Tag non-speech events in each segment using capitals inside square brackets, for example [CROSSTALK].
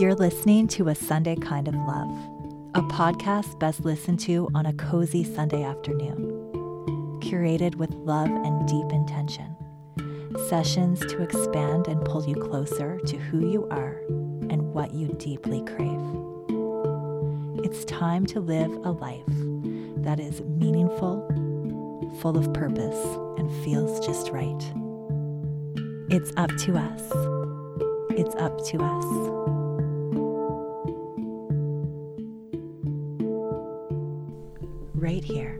You're listening to A Sunday Kind of Love, a podcast best listened to on a cozy Sunday afternoon, curated with love and deep intention. Sessions to expand and pull you closer to who you are and what you deeply crave. It's time to live a life that is meaningful, full of purpose, and feels just right. It's up to us. It's up to us. Right here,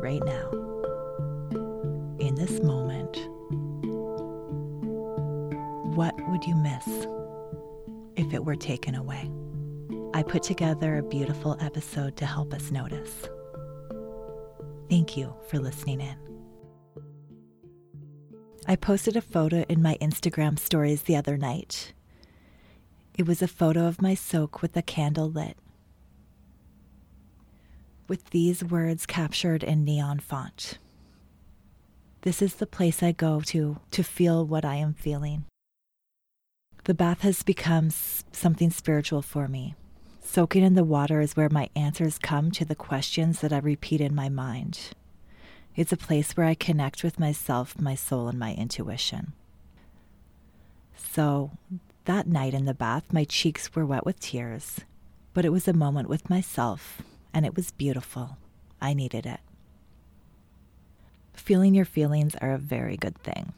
right now, in this moment, what would you miss if it were taken away? I put together a beautiful episode to help us notice. Thank you for listening in. I posted a photo in my Instagram stories the other night. It was a photo of my soak with a candle lit with these words captured in neon font. This is the place I go to to feel what I am feeling. The bath has become something spiritual for me. Soaking in the water is where my answers come to the questions that I repeat in my mind. It's a place where I connect with myself, my soul, and my intuition. So, that night in the bath, my cheeks were wet with tears, but it was a moment with myself and it was beautiful. I needed it. Feeling your feelings are a very good thing.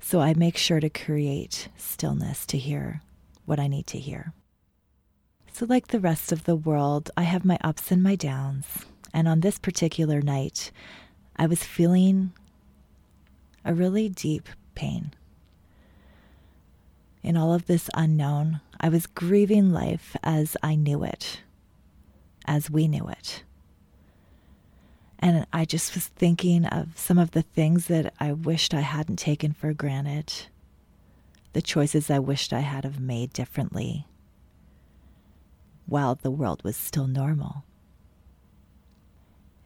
So I make sure to create stillness to hear what I need to hear. So, like the rest of the world, I have my ups and my downs. And on this particular night, I was feeling a really deep pain. In all of this unknown, I was grieving life as I knew it as we knew it. And I just was thinking of some of the things that I wished I hadn't taken for granted, the choices I wished I had have made differently while the world was still normal.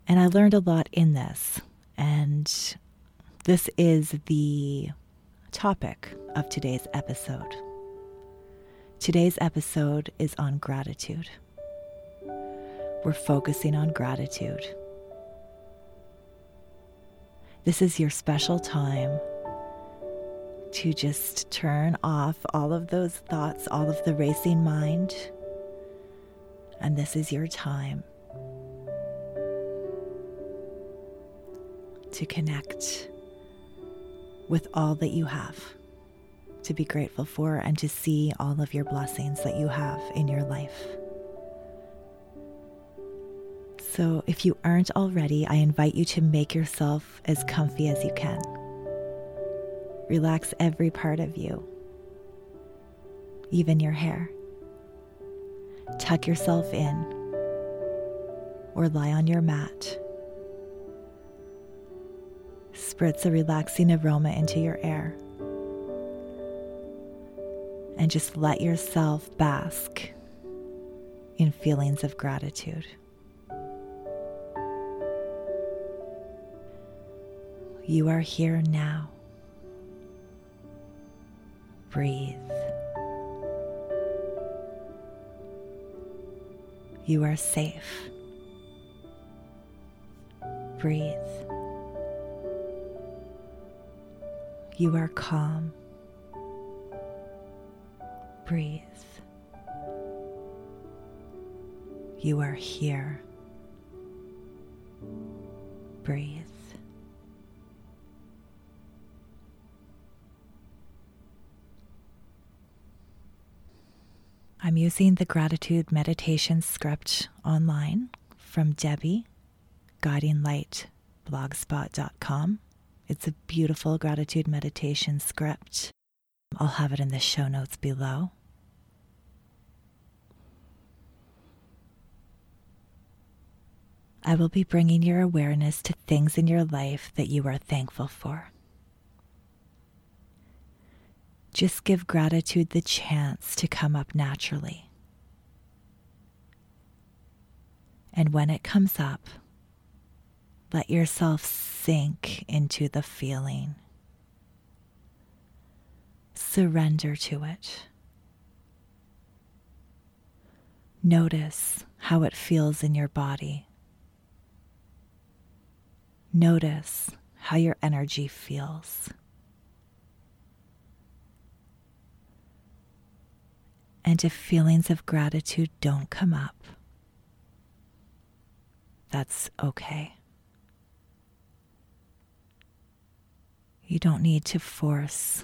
And I learned a lot in this. And this is the topic of today's episode. Today's episode is on gratitude we're focusing on gratitude. This is your special time to just turn off all of those thoughts, all of the racing mind. And this is your time to connect with all that you have, to be grateful for, and to see all of your blessings that you have in your life. So, if you aren't already, I invite you to make yourself as comfy as you can. Relax every part of you, even your hair. Tuck yourself in or lie on your mat. Spritz a relaxing aroma into your air. And just let yourself bask in feelings of gratitude. You are here now. Breathe. You are safe. Breathe. You are calm. Breathe. You are here. Breathe. I'm using the gratitude meditation script online from Debbie, guidinglightblogspot.com. It's a beautiful gratitude meditation script. I'll have it in the show notes below. I will be bringing your awareness to things in your life that you are thankful for. Just give gratitude the chance to come up naturally. And when it comes up, let yourself sink into the feeling. Surrender to it. Notice how it feels in your body. Notice how your energy feels. And if feelings of gratitude don't come up, that's okay. You don't need to force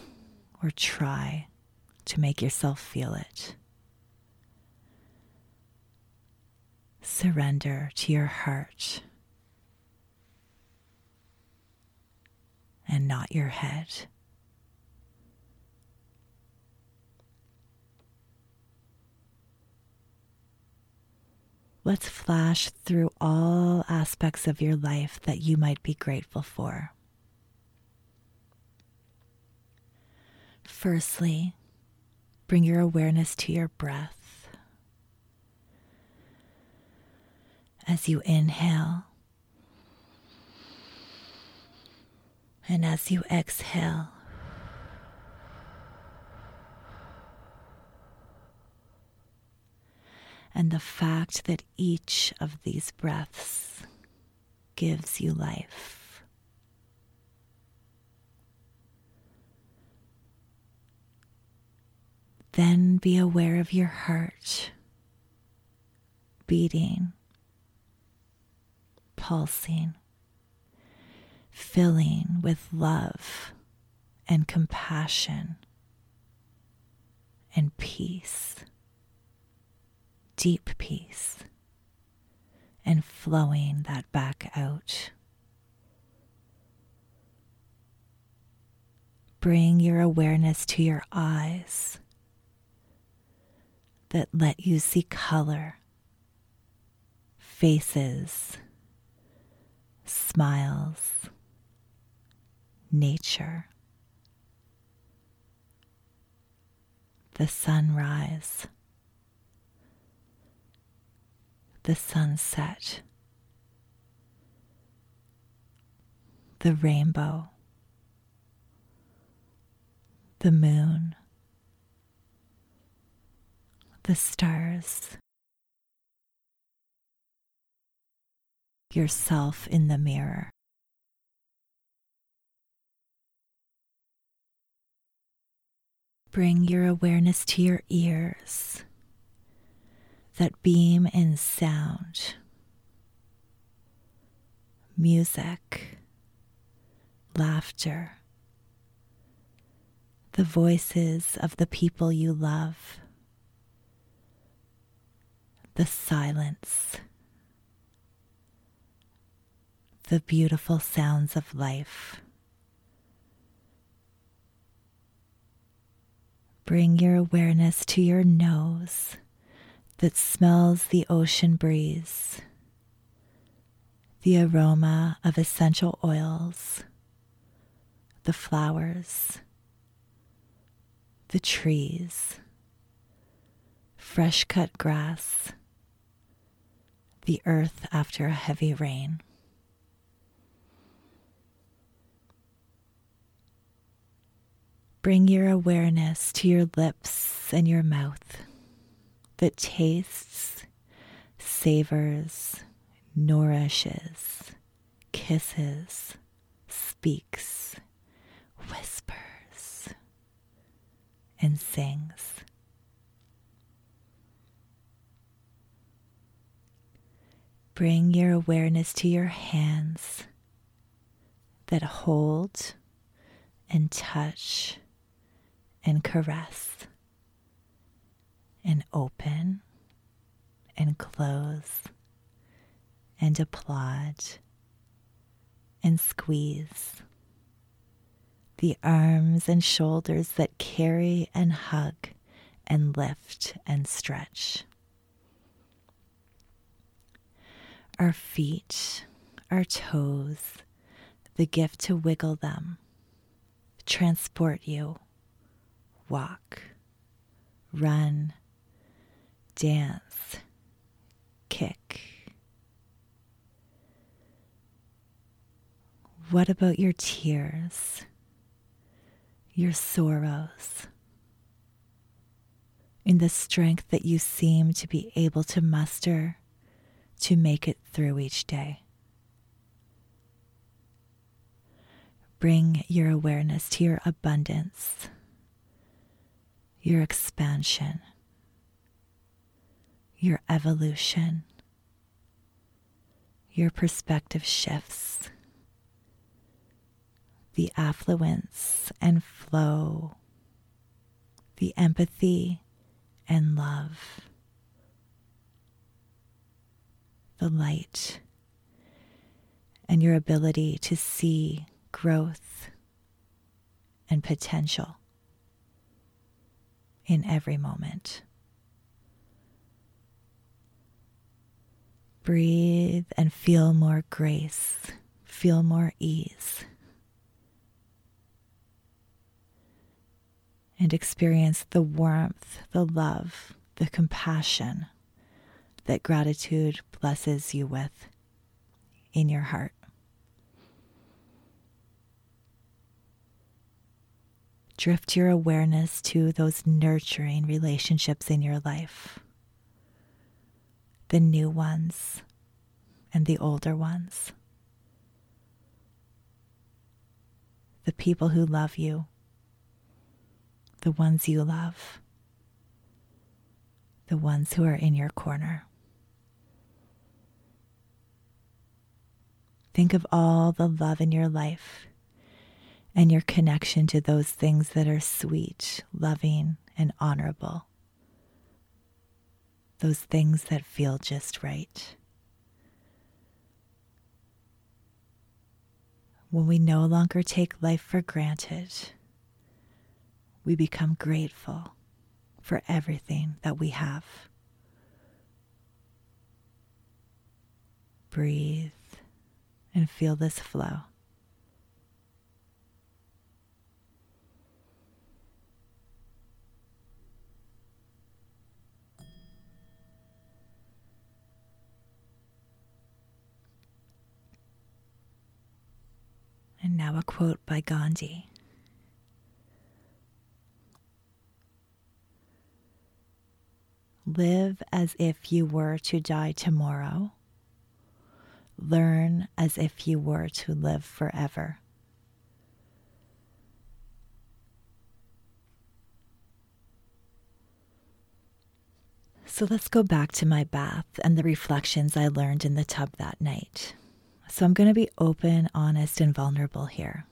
or try to make yourself feel it. Surrender to your heart and not your head. Let's flash through all aspects of your life that you might be grateful for. Firstly, bring your awareness to your breath. As you inhale and as you exhale, and the fact that each of these breaths gives you life. Then be aware of your heart beating, pulsing, filling with love and compassion and peace deep peace and flowing that back out. Bring your awareness to your eyes that let you see color, faces, smiles, nature, the sunrise the sunset, the rainbow, the moon, the stars, yourself in the mirror. Bring your awareness to your ears that beam in sound, music, laughter, the voices of the people you love, the silence, the beautiful sounds of life. Bring your awareness to your nose that smells the ocean breeze, the aroma of essential oils, the flowers, the trees, fresh cut grass, the earth after a heavy rain. Bring your awareness to your lips and your mouth that tastes, savors, nourishes, kisses, speaks, whispers, and sings. Bring your awareness to your hands that hold and touch and caress and open and close and applaud and squeeze. The arms and shoulders that carry and hug and lift and stretch. Our feet, our toes, the gift to wiggle them, transport you, walk, run, dance, kick. What about your tears, your sorrows, in the strength that you seem to be able to muster to make it through each day. Bring your awareness to your abundance, your expansion, your evolution, your perspective shifts, the affluence and flow, the empathy and love, the light, and your ability to see growth and potential in every moment. Breathe and feel more grace, feel more ease. And experience the warmth, the love, the compassion that gratitude blesses you with in your heart. drift your awareness to those nurturing relationships in your life the new ones and the older ones, the people who love you, the ones you love, the ones who are in your corner. Think of all the love in your life and your connection to those things that are sweet, loving, and honorable. Those things that feel just right. When we no longer take life for granted, we become grateful for everything that we have. Breathe and feel this flow. Now a quote by Gandhi. Live as if you were to die tomorrow. Learn as if you were to live forever. So let's go back to my bath and the reflections I learned in the tub that night. So I'm going to be open, honest, and vulnerable here.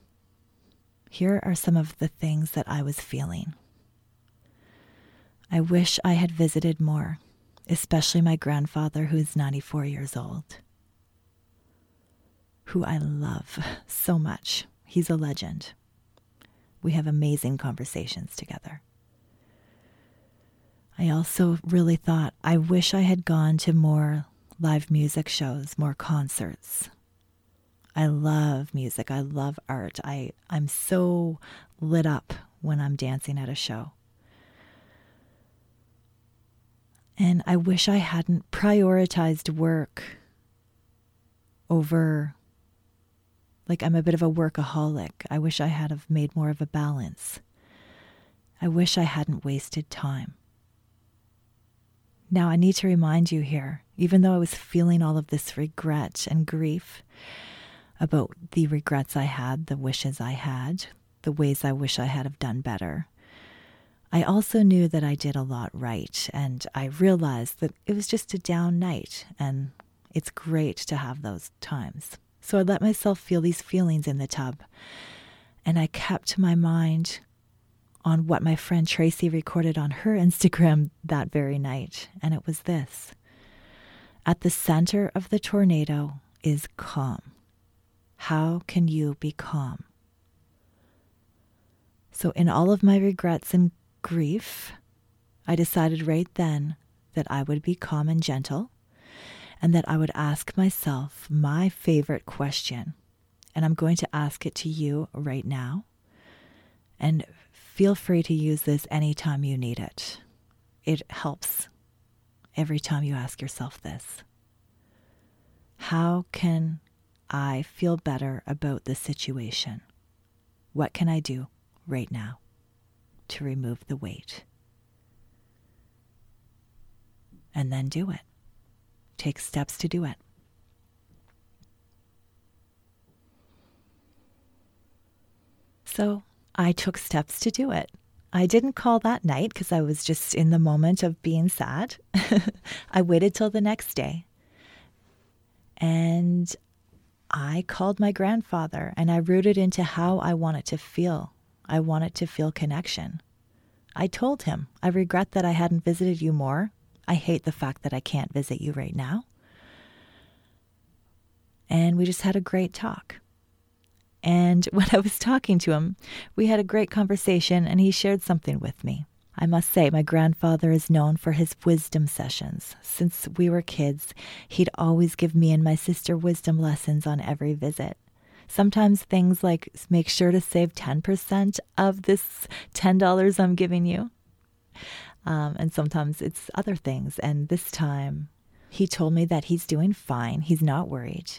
Here are some of the things that I was feeling. I wish I had visited more, especially my grandfather, who is 94 years old, who I love so much. He's a legend. We have amazing conversations together. I also really thought I wish I had gone to more live music shows, more concerts. I love music. I love art. I, I'm so lit up when I'm dancing at a show. And I wish I hadn't prioritized work over, like, I'm a bit of a workaholic. I wish I had have made more of a balance. I wish I hadn't wasted time. Now, I need to remind you here, even though I was feeling all of this regret and grief, about the regrets I had, the wishes I had, the ways I wish I had have done better. I also knew that I did a lot right, and I realized that it was just a down night, and it's great to have those times. So I let myself feel these feelings in the tub, and I kept my mind on what my friend Tracy recorded on her [LAUGHS] Instagram that very night, and it was this At the center of the tornado is calm. How can you be calm? So, in all of my regrets and grief, I decided right then that I would be calm and gentle and that I would ask myself my favorite question. And I'm going to ask it to you right now. And feel free to use this anytime you need it. It helps every time you ask yourself this How can I feel better about the situation? What can I do right now to remove the weight. And then do it. Take steps to do it. So I took steps to do it. I didn't call that night because I was just in the moment of being sad. [LAUGHS] I waited till the next day. And I called my grandfather and I rooted into how I wanted it to feel. I wanted to feel connection. I told him, I regret that I hadn't visited you more. I hate the fact that I can't visit you right now. And we just had a great talk. And [LAUGHS] when I was talking to him, we had a great conversation and he shared something with me. I must say, my grandfather is known for his wisdom sessions. Since we were kids, he'd always give me and my sister wisdom lessons on every visit. Sometimes things like make sure to save 10% of this $10 I'm giving you. Um, and sometimes it's other things. And this time, he told me that he's doing fine. He's not worried.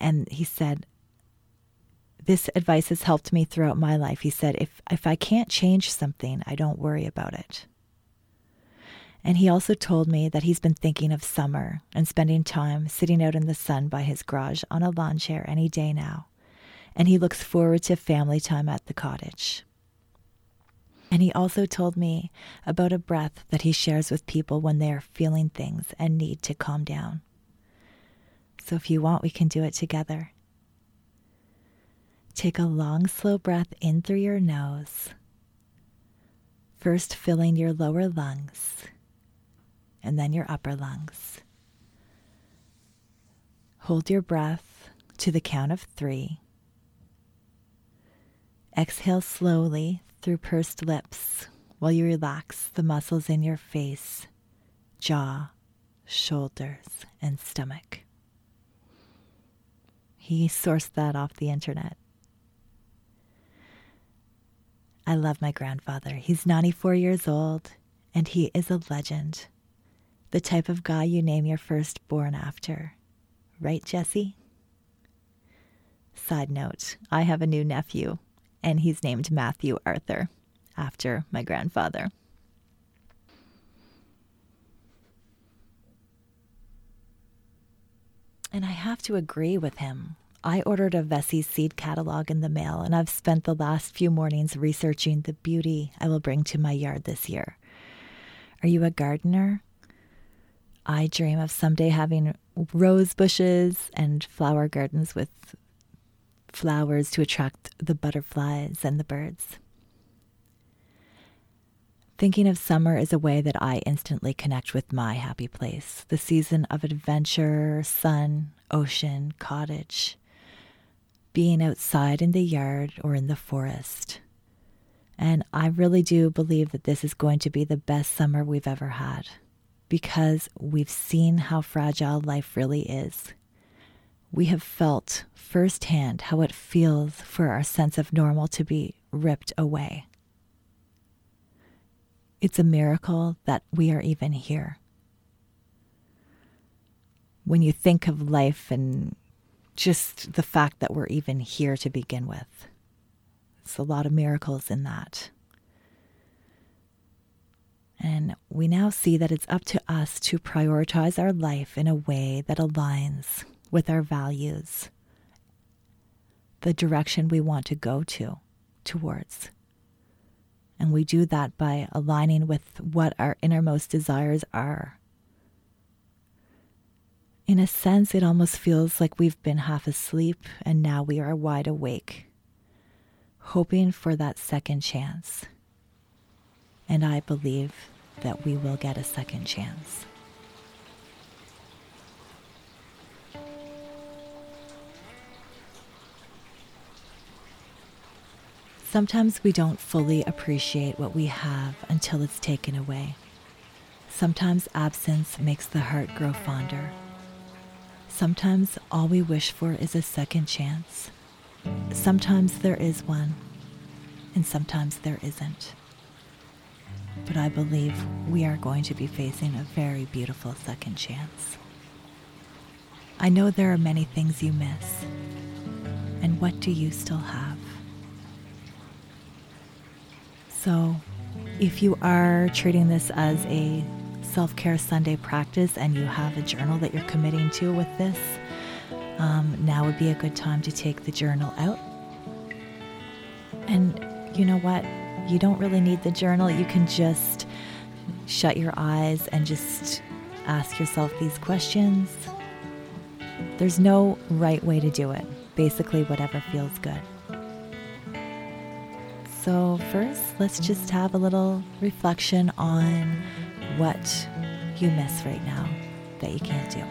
And he said, this advice has helped me throughout my life. He said, if, if I can't change something, I don't worry about it. And he also told me that he's been thinking of summer and spending time sitting out in the sun by his garage on a lawn chair any day now. And he looks forward to family time at the cottage. And he also told me about a breath that he shares with people when they are feeling things and need to calm down. So if you want, we can do it together. Take a long, slow breath in through your nose, first filling your lower lungs and then your upper lungs. Hold your breath to the count of three. Exhale slowly through pursed lips while you relax the muscles in your face, jaw, shoulders, and stomach. He sourced that off the internet. I love my grandfather. He's 94 years old and he is a legend. The type of guy you name your firstborn after. Right, Jesse? Side note I have a new nephew, and he's named Matthew Arthur after my grandfather. And I have to agree with him. I ordered a Veseys seed catalog in the mail, and I've spent the last few mornings researching the beauty I will bring to my yard this year. Are you a gardener? I dream of someday having rose bushes and flower gardens with flowers to attract the butterflies and the birds. Thinking of summer is a way that I instantly connect with my happy place, the season of adventure, sun, ocean, cottage being outside in the yard or in the forest. And I really do believe that this is going to be the best summer we've ever had because we've seen how fragile life really is. We have felt firsthand how it feels for our sense of normal to be ripped away. It's a miracle that we are even here. When you think of life and just the fact that we're even here to begin with. It's a lot of miracles in that. And we now see that it's up to us to prioritize our life in a way that aligns with our values, the direction we want to go to, towards. And we do that by aligning with what our innermost desires are in a sense, it almost feels like we've been half asleep and now we are wide awake, hoping for that second chance. And I believe that we will get a second chance. Sometimes we don't fully appreciate what we have until it's taken away. Sometimes absence makes the heart grow fonder. Sometimes all we wish for is a second chance. Sometimes there is one, and sometimes there isn't. But I believe we are going to be facing a very beautiful second chance. I know there are many things you miss. And what do you still have? So, if you are treating this as a self care Sunday practice and you have a journal that you're committing to with this, um, now would be a good time to take the journal out. And you know what? You don't really need the journal. You can just shut your eyes and just ask yourself these questions. There's no right way to do it. Basically, whatever feels good. So, first, let's just have a little reflection on what you miss right now that you can't do.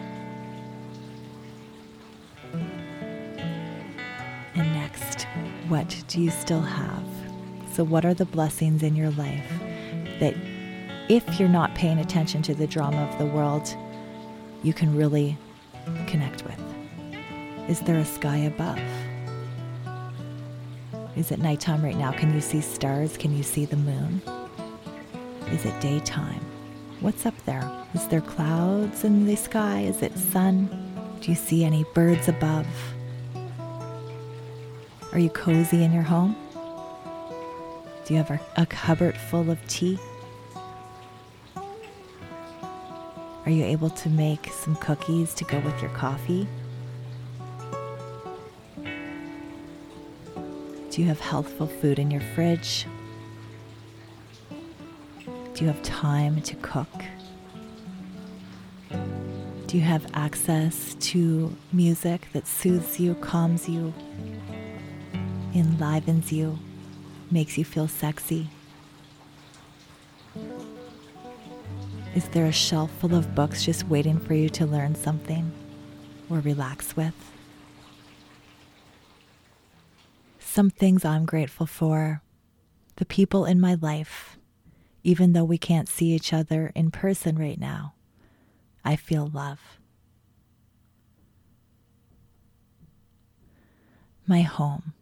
And next, what do you still have? So, what are the blessings in your life that, if you're not paying attention to the drama of the world, you can really connect with? Is there a sky above? Is it nighttime right now? Can you see stars? Can you see the moon? Is it daytime? What's up there? Is there clouds in the sky? Is it sun? Do you see any birds above? Are you cozy in your home? Do you have a, cupboard full of tea? Are you able to make some cookies to go with your coffee? Do you have healthful food in your fridge? Do you have time to cook? Do you have access to music that soothes you, calms you, enlivens you, makes you feel sexy? Is there a shelf full of books just waiting for you to learn something or relax with? Some things I'm grateful for the people in my life, even though we can't see each other in person right now, I feel love. My home.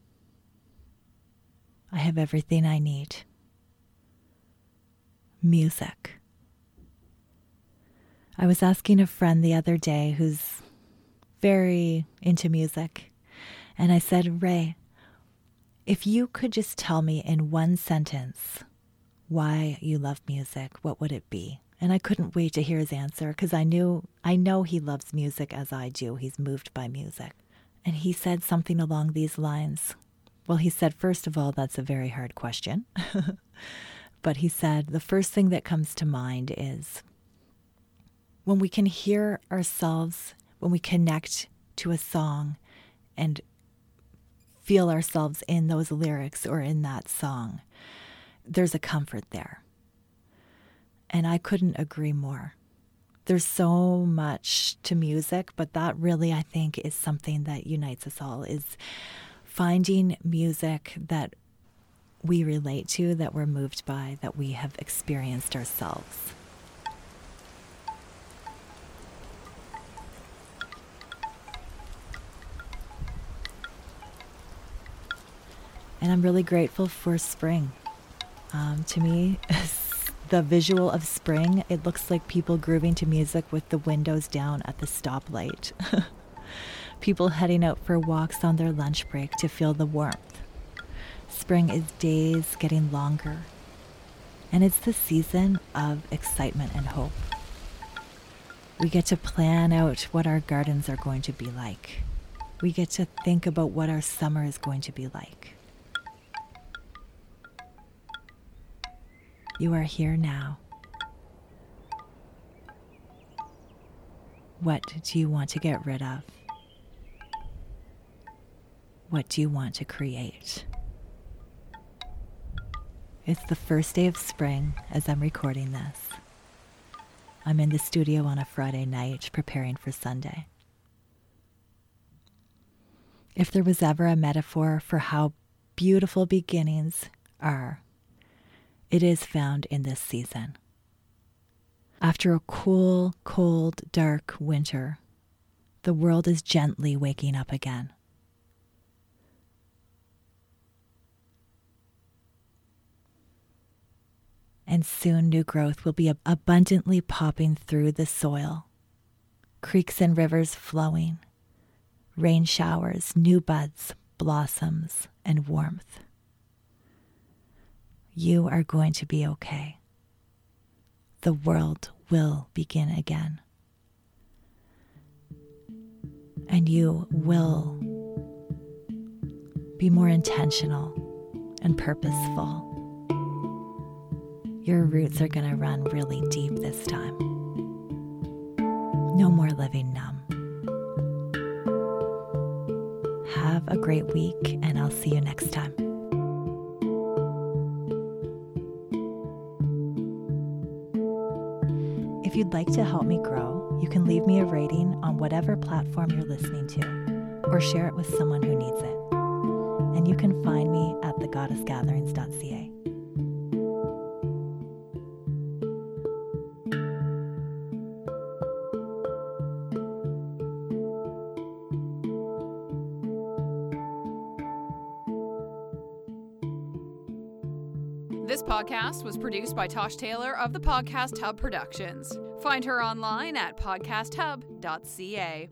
I have everything I need. Music. I was asking a friend the other day who's very into music, and I said, Ray, if you could just tell me in one sentence why you love music, what would it be? And I couldn't wait to hear his answer because I knew I know he loves music as I do. He's moved by music. And he said something along these lines. Well, he said, first of all, that's a very hard question. [LAUGHS] but he said, the first thing that comes to mind is when we can hear ourselves, when we connect to a song and feel ourselves in those lyrics or in that song. There's a comfort there. And I couldn't agree more. There's so much to music, but that really, I think, is something that unites us all is finding music that we relate to, that we're moved by, that we have experienced ourselves. And I'm really grateful for spring. Um, to me, [LAUGHS] the visual of spring, it looks like people grooving to music with the windows down at the stoplight. [LAUGHS] people heading out for walks on their lunch break to feel the warmth. Spring is days getting longer, and it's the season of excitement and hope. We get to plan out what our gardens are going to be like. We get to think about what our summer is going to be like. You are here now. What do you want to get rid of? What do you want to create? It's the first day of spring as I'm recording this. I'm in the studio on a Friday night preparing for Sunday. If there was ever a metaphor for how beautiful beginnings are, it is found in this season. After a cool, cold, dark winter, the world is gently waking up again. And soon new growth will be abundantly popping through the soil. Creeks and rivers flowing, rain showers, new buds, blossoms, and warmth. You are going to be okay. The world will begin again. And you will be more intentional and purposeful. Your roots are going to run really deep this time. No more living numb. Have a great week, and I'll see you next time. You'd like to help me grow, you can leave me a rating on whatever platform you're listening to, or share it with someone who needs it. And you can find me at thegoddessgatherings.ca. This podcast was produced by Tosh Taylor of the Podcast Hub Productions. Find her online at podcasthub.ca.